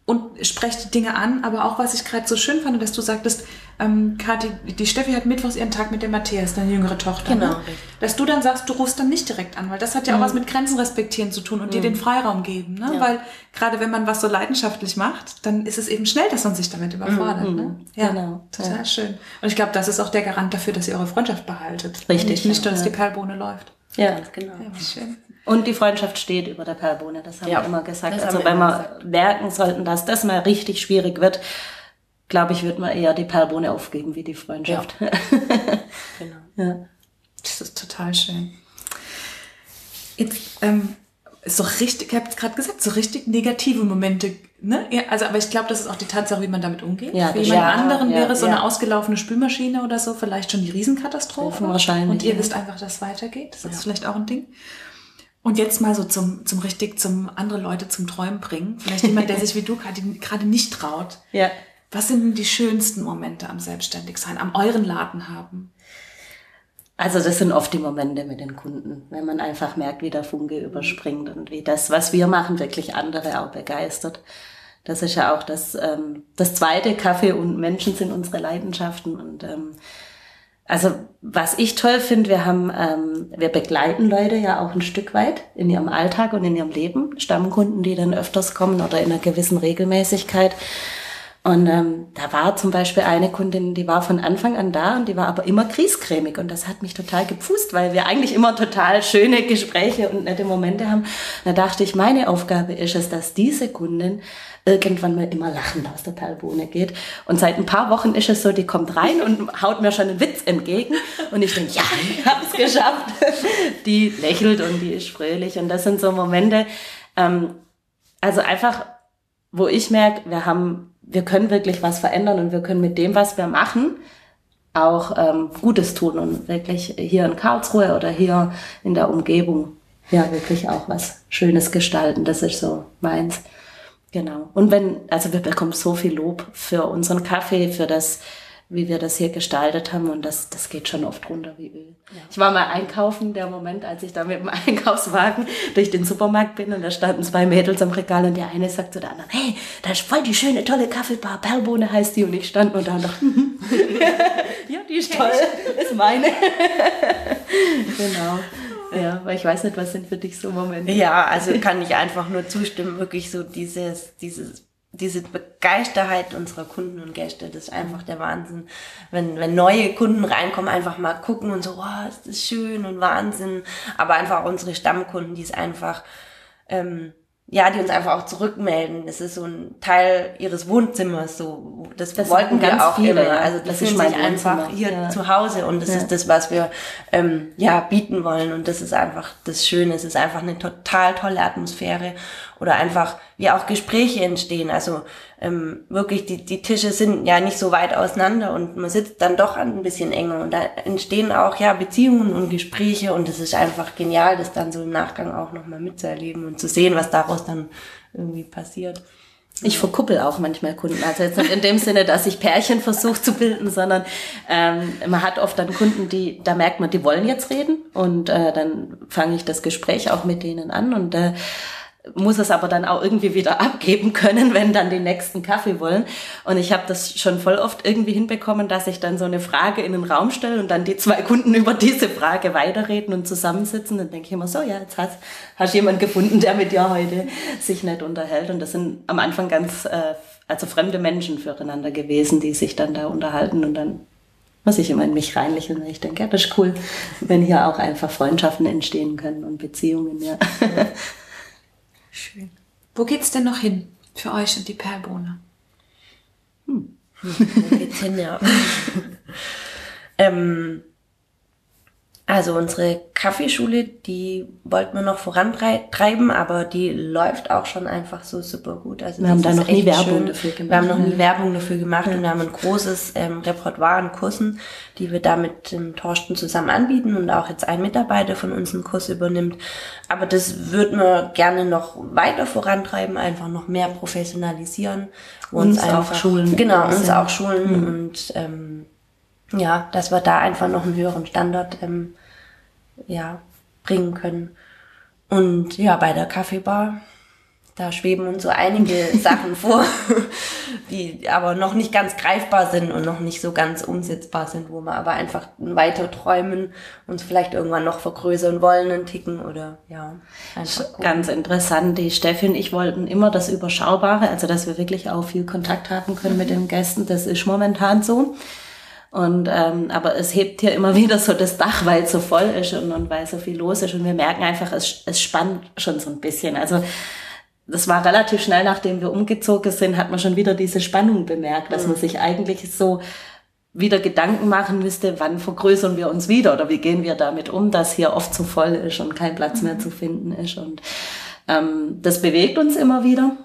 und sprecht die Dinge an, aber auch was ich gerade so schön fand, dass du sagtest, ähm, Kathi, die Steffi hat mittwochs ihren Tag mit der Matthias, deine jüngere Tochter. Genau, Ne? Dass du dann sagst, du rufst dann nicht direkt an, weil das hat ja auch was mit Grenzen respektieren zu tun und dir den Freiraum geben. Ne? Ja. Weil gerade wenn man was so leidenschaftlich macht, dann ist es eben schnell, dass man sich damit überfordert. Ne? Ja, Genau, total ja. schön. Und ich glaube, das ist auch der Garant dafür, dass ihr eure Freundschaft behaltet. Richtig, Nicht, nicht nur, dass ja. die Perlbohne läuft. Ja, genau. Ja, schön. Und die Freundschaft steht über der Perlbohne, das haben Ja, wir immer gesagt. Also wenn wir merken sollten, dass das mal richtig schwierig wird, glaube ich, wird man eher die Perlbohne aufgeben wie die Freundschaft. Genau. Ja. Das ist total schön. Jetzt, ähm, so richtig, ich habe gerade gesagt, so richtig negative Momente, ne? Also, aber ich glaube, das ist auch die Tatsache, wie man damit umgeht. Ja, Für jemand ja, anderen ja, wäre so eine ausgelaufene Spülmaschine oder so vielleicht schon die Riesenkatastrophe. Wahrscheinlich, Und ihr wisst einfach, dass es weitergeht. Das ist vielleicht auch ein Ding. Und jetzt mal so zum, zum richtig, zum andere Leute zum Träumen bringen. Vielleicht jemand, der sich wie du gerade gerade nicht traut. ja. Was sind denn die schönsten Momente am Selbstständigsein, am euren Laden haben? Also das sind oft die Momente mit den Kunden, wenn man einfach merkt, wie der Funke überspringt und wie das, was wir machen, wirklich andere auch begeistert. Das ist ja auch das, ähm, das zweite, Kaffee und Menschen sind unsere Leidenschaften. Und ähm, also was ich toll finde, wir haben, ähm, wir begleiten Leute ja auch ein Stück weit in ihrem Alltag und in ihrem Leben. Stammkunden, die dann öfters kommen oder in einer gewissen Regelmäßigkeit. Und ähm, da war zum Beispiel eine Kundin, die war von Anfang an da und die war aber immer kriescremig und das hat mich total gepfust, weil wir eigentlich immer total schöne Gespräche und nette Momente haben. da dachte ich, meine Aufgabe ist es, dass diese Kundin irgendwann mal immer lachend aus der Perlbohne geht. Und seit ein paar Wochen ist es so, die kommt rein und haut mir schon einen Witz entgegen. Und ich denke, ja, ich hab's geschafft. Die lächelt und die ist fröhlich. Und das sind so Momente, ähm, also einfach, wo ich merke, wir haben wir können wirklich was verändern und wir können mit dem, was wir machen, auch ähm, Gutes tun und wirklich hier in Karlsruhe oder hier in der Umgebung ja wirklich auch was Schönes gestalten. Das ist so meins. Genau. Und wenn, also wir bekommen so viel Lob für unseren Kaffee, für das, wie wir das hier gestaltet haben und das, das geht schon oft runter wie Öl. Ja. Ich war mal einkaufen, der Moment, als ich da mit dem Einkaufswagen durch den Supermarkt bin und da standen zwei Mädels am Regal und der eine sagt zu der anderen, hey, da ist voll die schöne, tolle Kaffeebar, Perlbohne heißt die und ich stand nur da und dachte, ja, die ist toll, ist meine. genau. Ja, weil ich weiß nicht, was sind für dich so Momente? Ja, also kann ich einfach nur zustimmen, wirklich so dieses, dieses diese Begeisterheit unserer Kunden und Gäste, das ist einfach der Wahnsinn. Wenn, wenn neue Kunden reinkommen, einfach mal gucken und so, wow, ist das schön und Wahnsinn. Aber einfach unsere Stammkunden, die es einfach, ähm, ja, die uns einfach auch zurückmelden. Das ist so ein Teil ihres Wohnzimmers, so. Das, das wollten wir auch viele, immer. Also das, das ist sich einfach hier ja. zu Hause und das ja. ist das, was wir, ähm, ja, bieten wollen. Und das ist einfach das Schöne. Es ist einfach eine total tolle Atmosphäre oder einfach wie auch Gespräche entstehen. Also ähm, wirklich, die, die Tische sind ja nicht so weit auseinander und man sitzt dann doch ein bisschen enger und da entstehen auch ja Beziehungen und Gespräche und es ist einfach genial, das dann so im Nachgang auch nochmal mitzuerleben und zu sehen, was daraus dann irgendwie passiert. Ich verkuppel auch manchmal Kunden. Also jetzt nicht in dem Sinne, dass ich Pärchen versuche zu bilden, sondern ähm, man hat oft dann Kunden, die, da merkt man, die wollen jetzt reden und äh, dann fange ich das Gespräch auch mit denen an und äh, muss es aber dann auch irgendwie wieder abgeben können, wenn dann die nächsten Kaffee wollen. Und ich habe das schon voll oft irgendwie hinbekommen, dass ich dann so eine Frage in den Raum stelle und dann die zwei Kunden über diese Frage weiterreden und zusammensitzen. Dann denke ich immer so, ja, jetzt hast, hast jemand gefunden, der mit dir heute sich nicht unterhält. Und das sind am Anfang ganz, äh, also fremde Menschen füreinander gewesen, die sich dann da unterhalten und dann muss ich immer in mich reinlächeln, weil ich denke, ja, das ist cool, wenn hier auch einfach Freundschaften entstehen können und Beziehungen, ja. Schön. Wo geht's denn noch hin für euch und die Perlbohne? Hm. Wo geht's hin, ja? ähm, also unsere Kaffeeschule, die wollten wir noch vorantreiben, aber die läuft auch schon einfach so super gut. Also wir haben da noch nie Werbung schön. dafür gemacht. Wir haben noch nie Werbung dafür gemacht ja. und wir haben ein großes ähm, Repertoire an Kursen, die wir da mit dem Torsten zusammen anbieten und auch jetzt ein Mitarbeiter von uns einen Kurs übernimmt. Aber das würden wir gerne noch weiter vorantreiben, einfach noch mehr professionalisieren. Uns, uns einfach, auch schulen. Genau, uns auch schulen mhm. und ähm, ja, dass wir da einfach noch einen höheren Standard ähm, ja, bringen können. Und ja, bei der Kaffeebar, da schweben uns so einige Sachen vor, die aber noch nicht ganz greifbar sind und noch nicht so ganz umsetzbar sind, wo wir aber einfach weiter träumen, uns vielleicht irgendwann noch vergrößern wollen, einen Ticken oder ja. Ganz interessant. Die Steffi und ich wollten immer das Überschaubare, also dass wir wirklich auch viel Kontakt haben können mit den Gästen. Das ist momentan so. Und ähm, aber es hebt hier immer wieder so das Dach, weil es so voll ist und, und weil so viel los ist. Und wir merken einfach, es, es spannt schon so ein bisschen. Also das war relativ schnell, nachdem wir umgezogen sind, hat man schon wieder diese Spannung bemerkt, dass mhm. man sich eigentlich so wieder Gedanken machen müsste, wann vergrößern wir uns wieder oder wie gehen wir damit um, dass hier oft zu voll ist und kein Platz mehr mhm. zu finden ist. Und ähm, das bewegt uns immer wieder.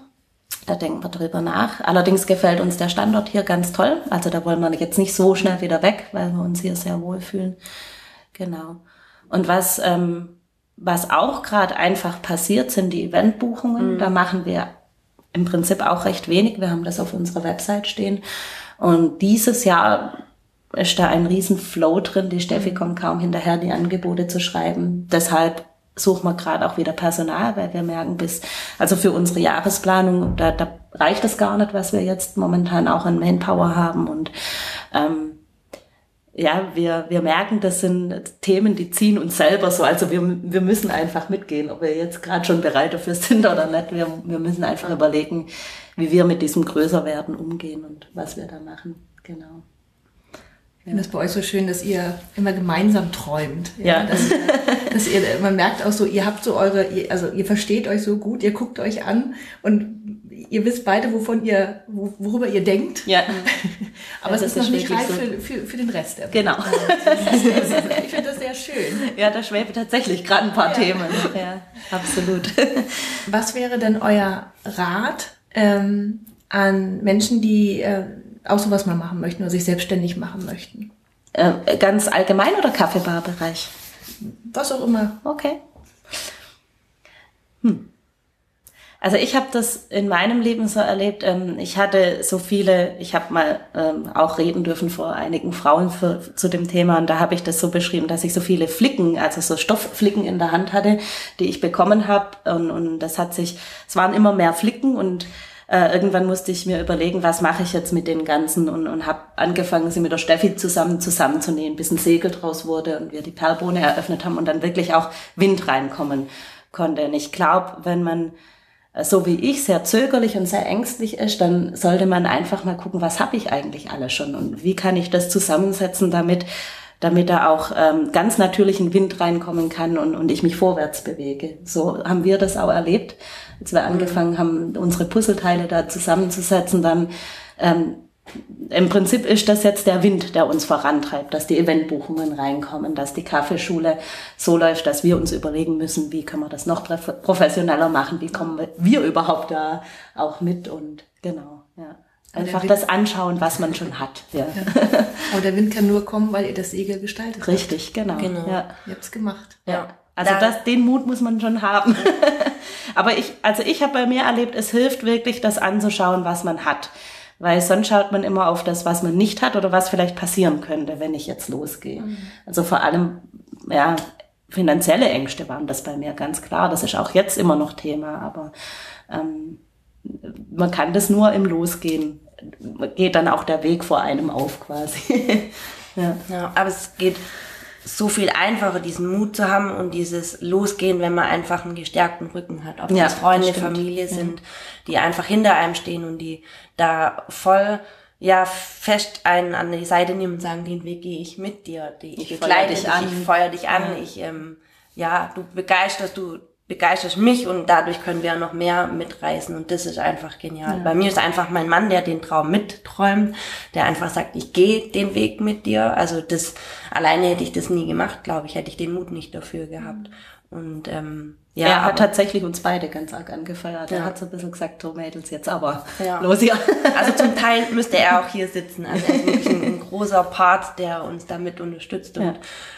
Da denken wir drüber nach. Allerdings gefällt uns der Standort hier ganz toll. Also da wollen wir jetzt nicht so schnell wieder weg, weil wir uns hier sehr wohlfühlen. Genau. Und was, ähm, was auch gerade einfach passiert, sind die Eventbuchungen. Mhm. Da machen wir im Prinzip auch recht wenig. Wir haben das auf unserer Website stehen. Und dieses Jahr ist da ein riesen Flow drin. Die Steffi kommt kaum hinterher, die Angebote zu schreiben. Deshalb suchen wir gerade auch wieder Personal, weil wir merken, bis, also für unsere Jahresplanung, da, da reicht es gar nicht, was wir jetzt momentan auch an Manpower haben. Und ähm, ja, wir, wir merken, das sind Themen, die ziehen uns selber so. Also wir, wir müssen einfach mitgehen, ob wir jetzt gerade schon bereit dafür sind oder nicht. Wir, wir müssen einfach überlegen, wie wir mit diesem Größerwerden umgehen und was wir da machen. Genau. Ich finde das bei euch so schön, dass ihr immer gemeinsam träumt. Ja. ja. Dass, ihr, dass ihr, man merkt auch so, ihr habt so eure, also ihr versteht euch so gut, ihr guckt euch an und ihr wisst beide, wovon ihr, worüber ihr denkt. Ja. Aber ja, es ist noch nicht reif so. für, für, für, den Rest. Der genau. ich finde das sehr schön. Ja, da schweben tatsächlich gerade ein paar ja. Themen. Ja, absolut. Was wäre denn euer Rat ähm, an Menschen, die äh, auch sowas mal machen möchten oder sich selbstständig machen möchten? Äh, ganz allgemein oder Kaffeebarbereich? Was auch immer. Okay. Hm. Also ich habe das in meinem Leben so erlebt. Ähm, ich hatte so viele, ich habe mal ähm, auch reden dürfen vor einigen Frauen für, zu dem Thema und da habe ich das so beschrieben, dass ich so viele Flicken, also so Stoffflicken in der Hand hatte, die ich bekommen habe und, und das hat sich, es waren immer mehr Flicken und äh, irgendwann musste ich mir überlegen, was mache ich jetzt mit den ganzen und, und habe angefangen, sie mit der Steffi zusammen zusammenzunähen, bis ein Segel draus wurde und wir die Perlbohne eröffnet haben und dann wirklich auch Wind reinkommen konnte. Und ich glaube, wenn man äh, so wie ich sehr zögerlich und sehr ängstlich ist, dann sollte man einfach mal gucken, was habe ich eigentlich alles schon und wie kann ich das zusammensetzen, damit damit da auch ähm, ganz natürlichen Wind reinkommen kann und, und ich mich vorwärts bewege. So haben wir das auch erlebt. Als wir angefangen haben, unsere Puzzleteile da zusammenzusetzen, dann ähm, im Prinzip ist das jetzt der Wind, der uns vorantreibt, dass die Eventbuchungen reinkommen, dass die Kaffeeschule so läuft, dass wir uns überlegen müssen, wie können wir das noch professioneller machen, wie kommen wir überhaupt da auch mit und genau, Einfach das anschauen, was man schon hat. Ja. ja. Aber der Wind kann nur kommen, weil ihr das Segel gestaltet Richtig, habt. genau. genau. Ja. Ihr habt es gemacht. Ja. Also das, den Mut muss man schon haben. Aber ich, also ich habe bei mir erlebt, es hilft wirklich, das anzuschauen, was man hat. Weil sonst schaut man immer auf das, was man nicht hat oder was vielleicht passieren könnte, wenn ich jetzt losgehe. Mhm. Also vor allem, ja, finanzielle Ängste waren das bei mir ganz klar. Das ist auch jetzt immer noch Thema, aber ähm, man kann das nur im Losgehen. Geht dann auch der Weg vor einem auf quasi. ja. ja, aber es geht so viel einfacher, diesen Mut zu haben und dieses Losgehen, wenn man einfach einen gestärkten Rücken hat. Ob ja, das Freunde, das Familie sind, ja. die einfach hinter einem stehen und die da voll ja fest einen an die Seite nehmen und sagen, den Weg gehe ich mit dir, die, ich, ich begleite dich an, ich feuer dich an, ich ähm, ja, du begeisterst, du begeistert mich und dadurch können wir noch mehr mitreißen und das ist einfach genial. Ja. Bei mir ist einfach mein Mann, der den Traum mitträumt, der einfach sagt, ich gehe den Weg mit dir. Also das alleine hätte ich das nie gemacht, glaube ich, hätte ich den Mut nicht dafür gehabt. Und ähm, ja, er hat tatsächlich uns beide ganz arg angefeuert. Ja. Er hat so ein bisschen gesagt, so Mädels, jetzt aber ja. los hier. Also zum Teil müsste er auch hier sitzen. Also er ist wirklich ein, ein großer Part, der uns damit unterstützt und ja.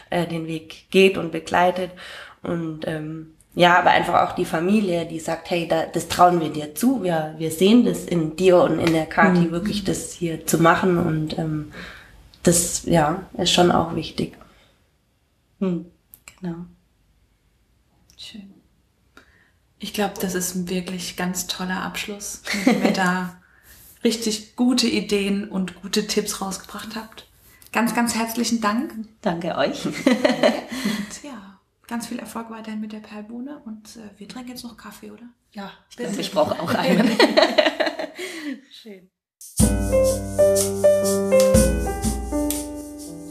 äh, den Weg geht und begleitet. Und ähm, ja, aber einfach auch die Familie, die sagt, hey, da, das trauen wir dir zu. Wir, wir sehen das in dir und in der Kati mhm. wirklich das hier zu machen und ähm, das, ja, ist schon auch wichtig. Hm, genau. Schön. Ich glaube, das ist ein wirklich ganz toller Abschluss, wenn ihr da richtig gute Ideen und gute Tipps rausgebracht habt. Ganz, ganz herzlichen Dank. Danke euch. und ganz viel Erfolg weiterhin mit der Perlbohne und äh, wir trinken jetzt noch Kaffee, oder? Ja, ich, glaub, ich brauche auch einen. Schön.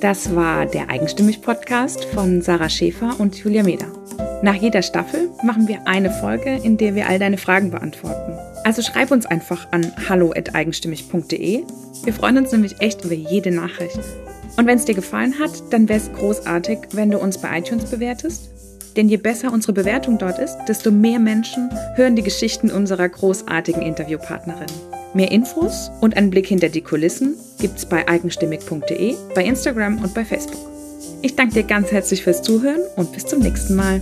Das war der Eigenstimmig-Podcast von Sarah Schäfer und Julia Meder. Nach jeder Staffel machen wir eine Folge, in der wir all deine Fragen beantworten. Also schreib uns einfach an hallo.eigenstimmig.de. Wir freuen uns nämlich echt über jede Nachricht. Und wenn es dir gefallen hat, dann wäre es großartig, wenn du uns bei iTunes bewertest. Denn je besser unsere Bewertung dort ist, desto mehr Menschen hören die Geschichten unserer großartigen Interviewpartnerin. Mehr Infos und einen Blick hinter die Kulissen gibt's bei eigenstimmig.de, bei Instagram und bei Facebook. Ich danke dir ganz herzlich fürs Zuhören und bis zum nächsten Mal.